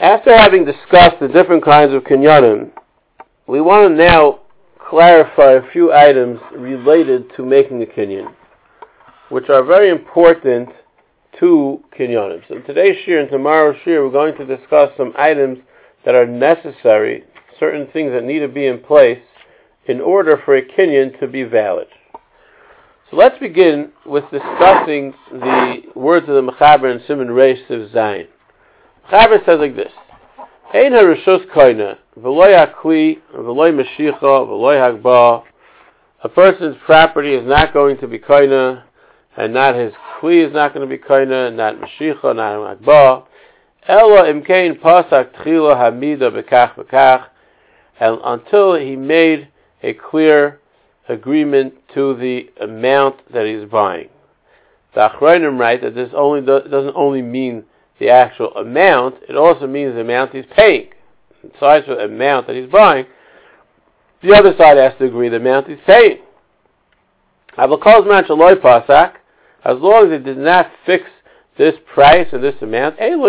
After having discussed the different kinds of kinyanim, we want to now clarify a few items related to making a kinyan, which are very important to kinyanim. So today's shir and tomorrow's shir, we're going to discuss some items that are necessary, certain things that need to be in place in order for a kinyan to be valid. So let's begin with discussing the words of the Mechaber and Simon Reish of Zayin. Mechaber says like this: Ein harishus koina v'loy hakli v'loy mashicha v'loy hagba. A person's property is not going to be koina, and not his kli is not going to be koina, not mashicha, not hagba. Ella imkein pasak tchila hamida bekach bekach, and until he made a clear agreement to the amount that he's buying. The Achronim write that this only do, doesn't only mean the actual amount, it also means the amount he's paying. Besides the amount that he's buying, the other side has to agree the amount he's paying. As long as it did not fix this price or this amount, there's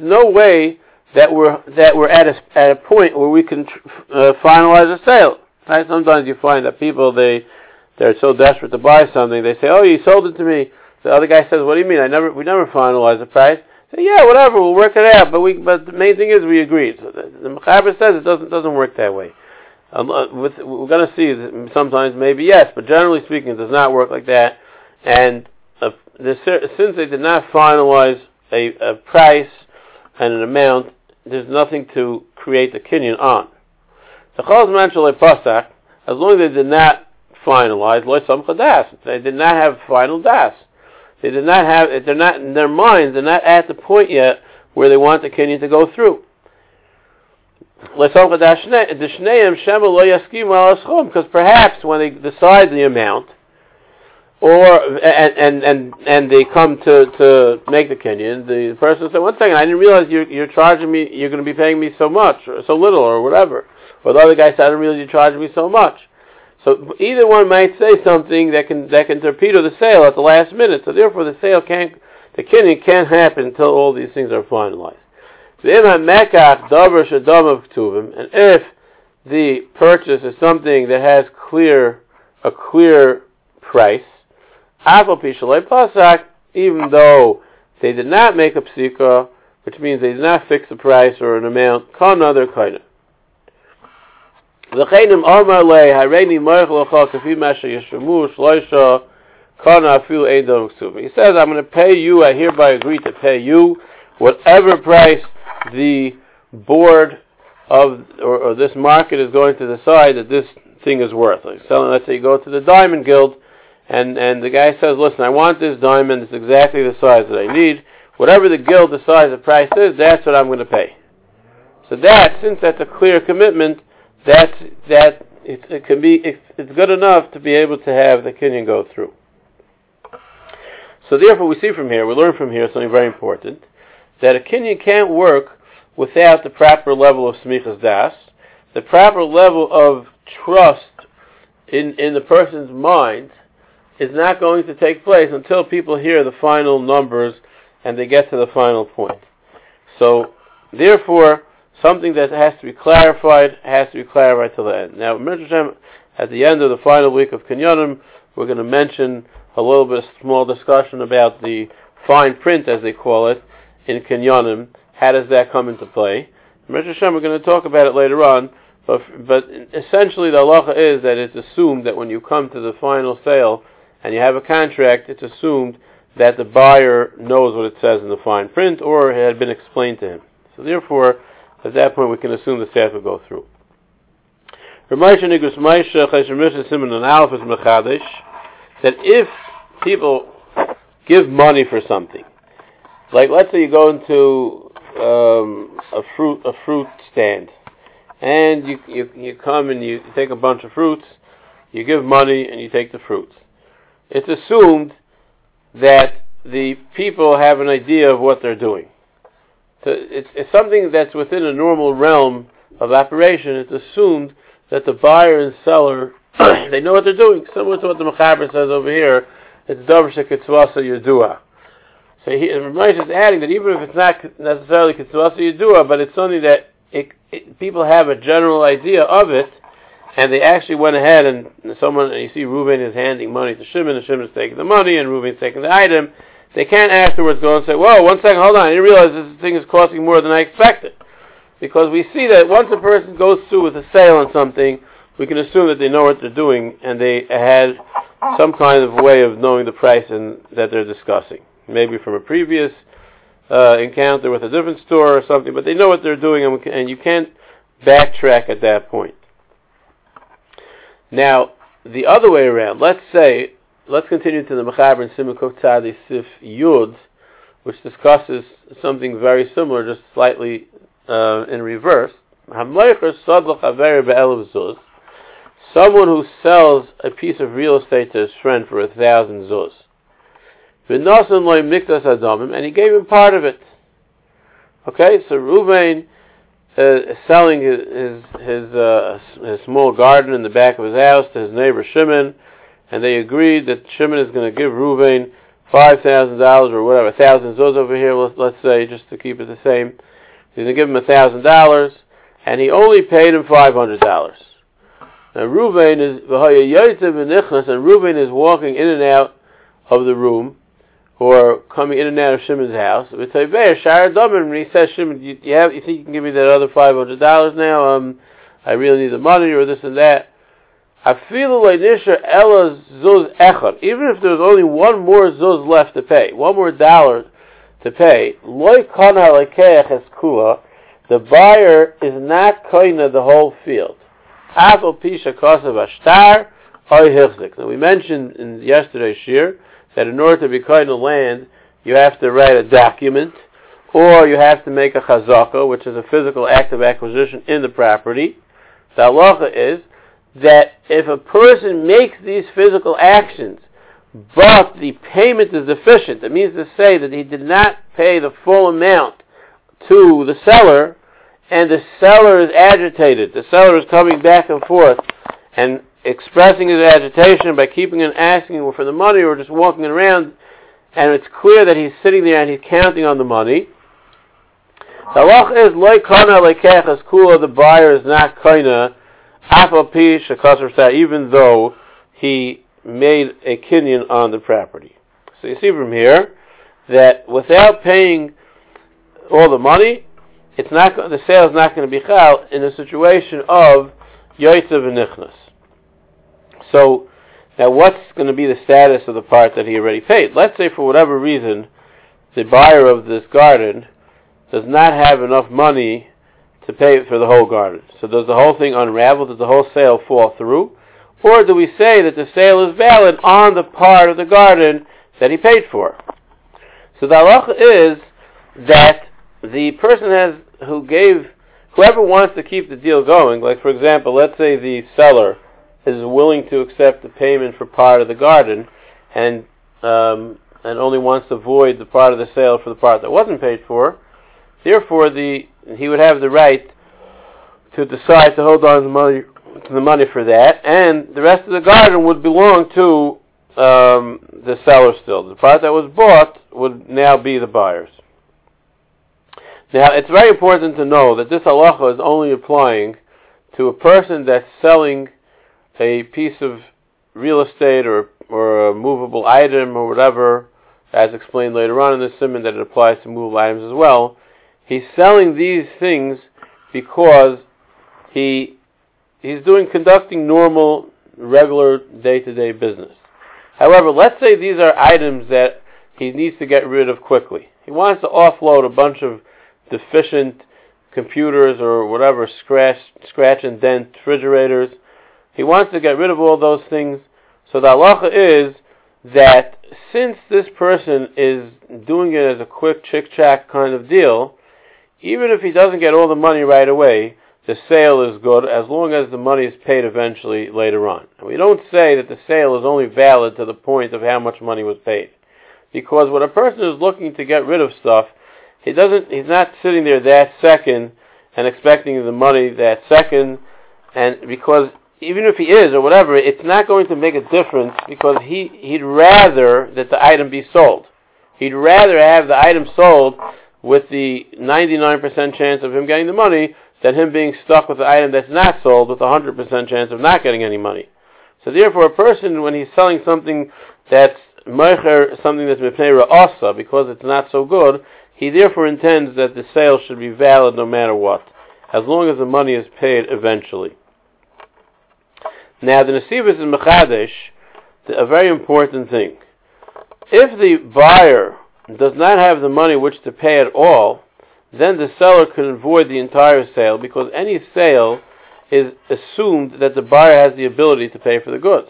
no way that we're that we're at a at a point where we can uh, finalize a sale. Right? Sometimes you find that people they they're so desperate to buy something, they say, "Oh, you sold it to me." The other guy says, "What do you mean? I never we never finalized the price." Say, "Yeah, whatever, we'll work it out." But we but the main thing is we agreed. So the, the Mechaber says it doesn't doesn't work that way. Um, uh, with, we're going to see sometimes maybe yes, but generally speaking, it does not work like that. And uh, the, since they did not finalize a, a price and an amount, there's nothing to create a kinyan on. The chaz manshal pasach, as long as they did not finalize loy das, they did not have final das. They did not have. They're not in their minds. They're not at the point yet where they want the kinyan to go through. Because perhaps when they decide the amount, or and and and, and they come to, to make the kinyan, the person said, "One second, I didn't realize you're you're charging me. You're going to be paying me so much, or so little, or whatever." Or the other guy said, "I didn't realize you're charging me so much." So either one might say something that can that can torpedo the sale at the last minute. So therefore, the sale can't, the kinyan can't happen until all these things are finalized. And if the purchase is something that has clear a clear price, even though they did not make a psika, which means they did not fix a price or an amount, another kind of. He says, I'm going to pay you, I hereby agree to pay you whatever price the board of, or, or this market is going to decide that this thing is worth. Like selling, let's say you go to the Diamond Guild, and and the guy says, "Listen, I want this diamond. It's exactly the size that I need. Whatever the guild decides the price is, that's what I'm going to pay." So that, since that's a clear commitment, that that it, it can be it, it's good enough to be able to have the kinyan go through. So therefore, we see from here, we learn from here something very important that a kinyan can't work without the proper level of smichas das, the proper level of trust in in the person's mind is not going to take place until people hear the final numbers and they get to the final point. So, therefore, something that has to be clarified has to be clarified till the end. Now, at the end of the final week of Kinyanim, we're going to mention a little bit small discussion about the fine print, as they call it, in Kinyanim. How does that come into play? Rosh we're going to talk about it later on, but, but essentially the halacha is that it's assumed that when you come to the final sale, and you have a contract, it's assumed that the buyer knows what it says in the fine print or it had been explained to him. So therefore, at that point we can assume the staff will go through. That if people give money for something, like let's say you go into um, a fruit a fruit stand, and you, you you come and you take a bunch of fruits, you give money and you take the fruits it's assumed that the people have an idea of what they're doing. So it's, it's something that's within a normal realm of operation. It's assumed that the buyer and seller they know what they're doing. Similar to what the Mechaber says over here, it's davar shekitzvasa yadua. So he, Ramesh is adding that even if it's not necessarily Kitzvasa Yidua, but it's something that it, it, people have a general idea of it, and they actually went ahead and someone, you see Reuben is handing money to Shimon, and Shimon is taking the money, and Reuben is taking the item. They can't afterwards go and say, whoa, one second, hold on, I didn't realize this thing is costing more than I expected. Because we see that once a person goes through with a sale on something, we can assume that they know what they're doing and they had some kind of way of knowing the price and that they're discussing. Maybe from a previous uh, encounter with a different store or something, but they know what they're doing and, can, and you can't backtrack at that point. Now, the other way around, let's say, let's continue to the Mechaber and Simukov Tzadi Sif Yud, which discusses something very similar, just slightly uh, in reverse. Someone who sells a piece of real estate to his friend for a thousand zuz. And he gave him part of it. Okay, so Ruvain uh, is selling his his his, uh, his, small garden in the back of his house to his neighbor Shimon, and they agreed that Shimon is going to give Ruvain five thousand dollars or whatever, a thousand zuz over here. Let's, say just to keep it the same. He's going to give him a thousand dollars, and he only paid him five hundred dollars. Now Ruvain is and Ruvain is walking in and out of the room, or coming in and out of Shimon's house. When he says, Shimon, you, you, have, you think you can give me that other five hundred dollars now? Um, I really need the money, or this and that. Even if there's only one more zuz left to pay, one more dollar to pay, the buyer is not koina the whole field. Now we mentioned in yesterday's shir that in order to be of land, you have to write a document, or you have to make a chazaka, which is a physical act of acquisition in the property. The halacha is that if a person makes these physical actions, but the payment is deficient, that means to say that he did not pay the full amount to the seller, and the seller is agitated. The seller is coming back and forth and expressing his agitation by keeping on asking for the money or just walking around, and it's clear that he's sitting there and he's counting on the money. The halach is loy kana lekech kula. The buyer is not shekasar even though he made a kinyan on the property. So you see from here that without paying all the money, it's not the sale is not going to be chal in a situation of yoitzav and nichnas. So now what's going to be the status of the part that he already paid? Let's say for whatever reason the buyer of this garden does not have enough money to pay for the whole garden. So does the whole thing unravel? Does the whole sale fall through? Or do we say that the sale is valid on the part of the garden that he paid for? So the halacha is that the person has who gave, whoever wants to keep the deal going, like for example, let's say the seller is willing to accept the payment for part of the garden, and um, and only wants to void the part of the sale for the part that wasn't paid for. Therefore, the he would have the right to decide to hold on to the money to the money for that, and the rest of the garden would belong to um, the seller still. The part that was bought would now be the buyer's. Now, it's very important to know that this halacha is only applying to a person that's selling a piece of real estate or, or a movable item or whatever, as explained later on in the simon that it applies to movable items as well. He's selling these things because he he's doing conducting normal, regular day-to-day business. However, let's say these are items that he needs to get rid of quickly. He wants to offload a bunch of deficient computers or whatever, scratch, scratch and dent refrigerators. He wants to get rid of all those things. So the halacha is that since this person is doing it as a quick chick-chack kind of deal, even if he doesn't get all the money right away, the sale is good as long as the money is paid eventually later on. And we don't say that the sale is only valid to the point of how much money was paid. Because when a person is looking to get rid of stuff, he doesn't. He's not sitting there that second and expecting the money that second, and because even if he is or whatever, it's not going to make a difference because he he'd rather that the item be sold. He'd rather have the item sold with the 99% chance of him getting the money than him being stuck with the item that's not sold with a 100% chance of not getting any money. So therefore, a person, when he's selling something that's meicher, something that's mipnei ra'asa, because it's not so good, he therefore intends that the sale should be valid no matter what, as long as the money is paid eventually. Now, the Nesivas is Mechadesh, a very important thing. If the buyer does not have the money which to pay at all, then the seller can avoid the entire sale because any sale is assumed that the buyer has the ability to pay for the goods.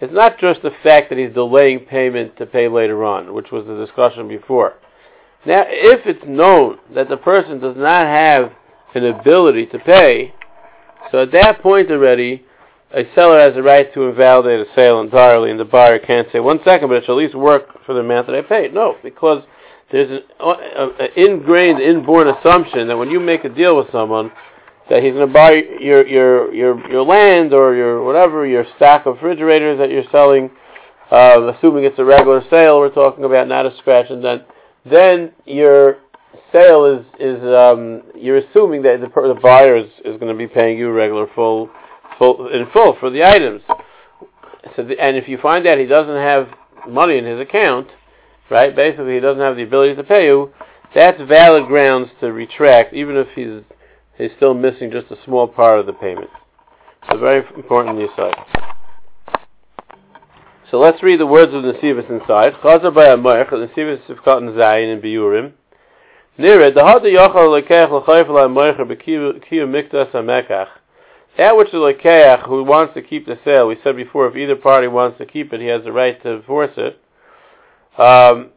It's not just the fact that he's delaying payment to pay later on, which was the discussion before. Now, if it's known that the person does not have an ability to pay, so at that point already, a seller has a right to invalidate a sale entirely, and the buyer can't say, one second, but it shall at least work for the amount that I paid. No, because there's an, an ingrained, inborn assumption that when you make a deal with someone, that he's going to buy your, your, your, your land or your whatever, your stack of refrigerators that you're selling, uh, assuming it's a regular sale we're talking about, not a scratch and dent, then your sale is, is um, you're assuming that the, the buyer is, is going to be paying you regular full full, in full for the items. So, the, and if you find out he doesn't have money in his account, right? Basically, he doesn't have the ability to pay you. That's valid grounds to retract, even if he's he's still missing just a small part of the payment. So very important in side. So let's read the words of the Nesivus inside. Chazer by Amoich, the Nesivus Sivkat and Zayin in Biurim. Nira, the Hada Yochal Lekech L'chayfel Amoich B'kiyu Miktas HaMekach. That which the Lekeach, who wants to keep the sale, we said before, if either party wants to keep it, he has the right to enforce it. Um,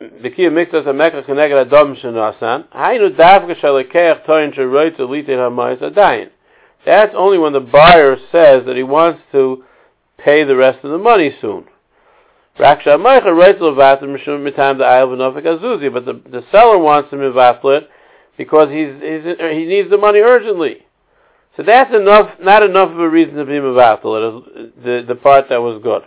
the key of mixas hamekach keneged adam shenasan. Hainu davka shalekeach toin sheroit to litin hamayis adayin. That's only when the buyer says that he wants to pay the rest of the money soon. But the, the seller wants to mivatl it because he's, he's, he needs the money urgently. So that's enough, not enough of a reason to be mevatel. The the part that was good.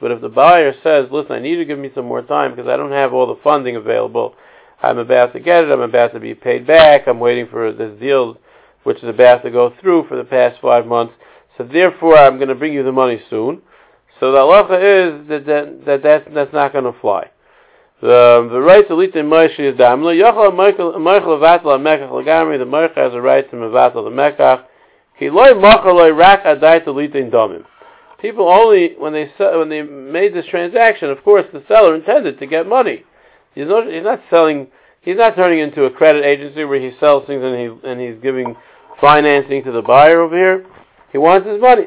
But if the buyer says, "Listen, I need to give me some more time because I don't have all the funding available. I'm about to get it. I'm about to be paid back. I'm waiting for this deal, which is about to go through for the past five months. So therefore, I'm going to bring you the money soon." So the halacha is that that, that that's, that's not going to fly. The the right to litin Moshe is damla. Yochel Michael Vatla Mekach Lagami. The Merch has a right to Mevatla the Mekach. Kiloi Machaloi Rak Adai to litin Domim. People only when they when they made this transaction, of course, the seller intended to get money. He's not he's not selling. He's not turning into a credit agency where he sells things and he and he's giving financing to the buyer over here. He wants his money.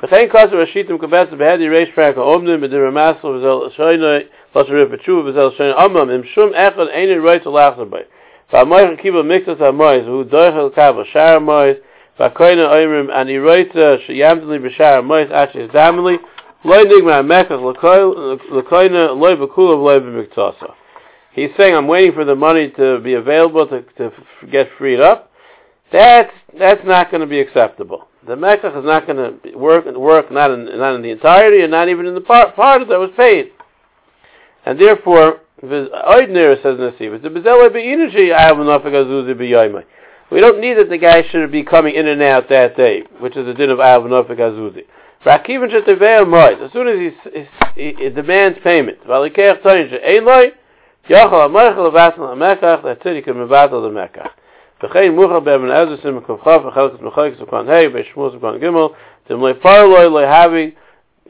But thank God for Rashitim Kabetz Behedi Reish Frank Omnim B'Diramasul V'Zel Shoynoi he's saying I'm waiting for the money to be available to, to get freed up. That's that's not going to be acceptable. The mekach is not going to work work not in not in the entirety and not even in the part part that was paid and therefore, Oidner says Nasiv, we don't need that the guy should be coming in and out that day, which is the din of Ayav Nofik Azuzi. As soon as he, he, he demands payment, that's it, he can mevatel the Mekach. וכן מוכר באבן עזר סימן כ"כ וחלקת מחלקת סוכן ה' בשמוע סוכן ג' דמלוי פרלוי לא having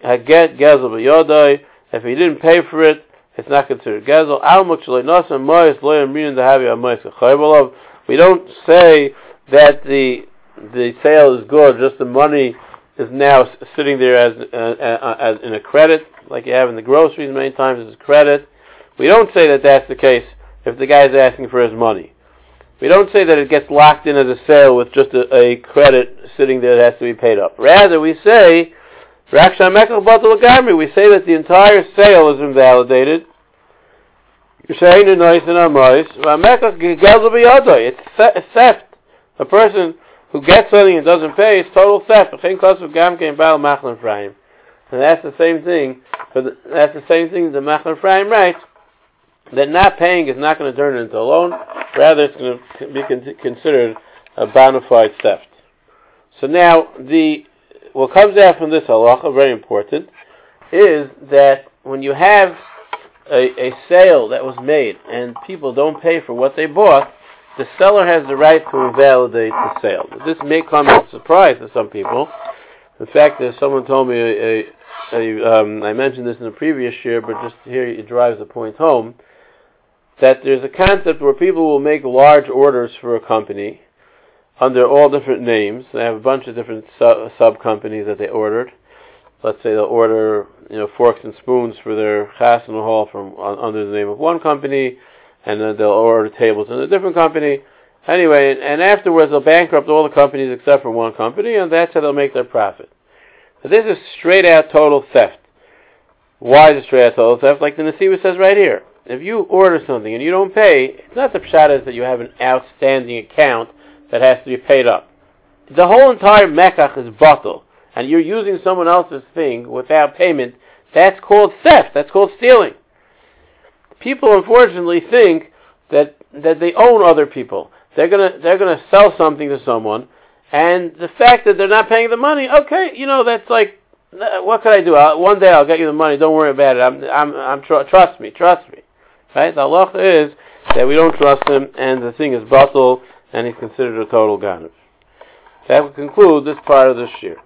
הגט גזל ביודוי if he didn't pay for it it's not considered gezel. Almuk shalei nasan mois loyam reading the havi amois kachaybalov. We don't say that the the sale is good. Just the money is now sitting there as, uh, uh, as in a credit, like you have in the groceries many times as a credit. We don't say that that's the case if the guy is asking for his money. We don't say that it gets locked in as a sale with just a, a credit sitting there that has to be paid up. Rather, we say we say that the entire sale is invalidated. It's theft. A person who gets something and doesn't pay is total theft. And that's the same thing. The, that's the same thing the Machaneh Ephraim writes that not paying is not going to turn into a loan. Rather, it's going to be considered a bona fide theft. So now the what comes out from this halacha, very important, is that when you have a, a sale that was made and people don't pay for what they bought, the seller has the right to invalidate the sale. This may come as a surprise to some people. In fact, as someone told me, a, a, um, I mentioned this in the previous year, but just here it drives the point home, that there's a concept where people will make large orders for a company under all different names. They have a bunch of different sub, companies that they ordered. Let's say they'll order, you know, forks and spoons for their chassan hall from under the name of one company, and then they'll order tables in a different company. Anyway, and afterwards they'll bankrupt all the companies except for one company, and that's how they'll make their profit. So this is straight out total theft. Why is it straight out total theft? Like the Nasiba says right here. If you order something and you don't pay, it's not the pshat is that you have an outstanding account that has to be paid up. The whole entire mekach is batel, and you're using someone else's thing without payment. That's called theft. That's called stealing. People unfortunately think that that they own other people. They're gonna they're gonna sell something to someone, and the fact that they're not paying the money, okay, you know that's like, uh, what could I do? I'll, one day I'll get you the money. Don't worry about it. I'm I'm I'm tr- trust me, trust me. Right? The halacha is that we don't trust him, and the thing is batel and he's considered a total ganav. That would conclude this part of the shir.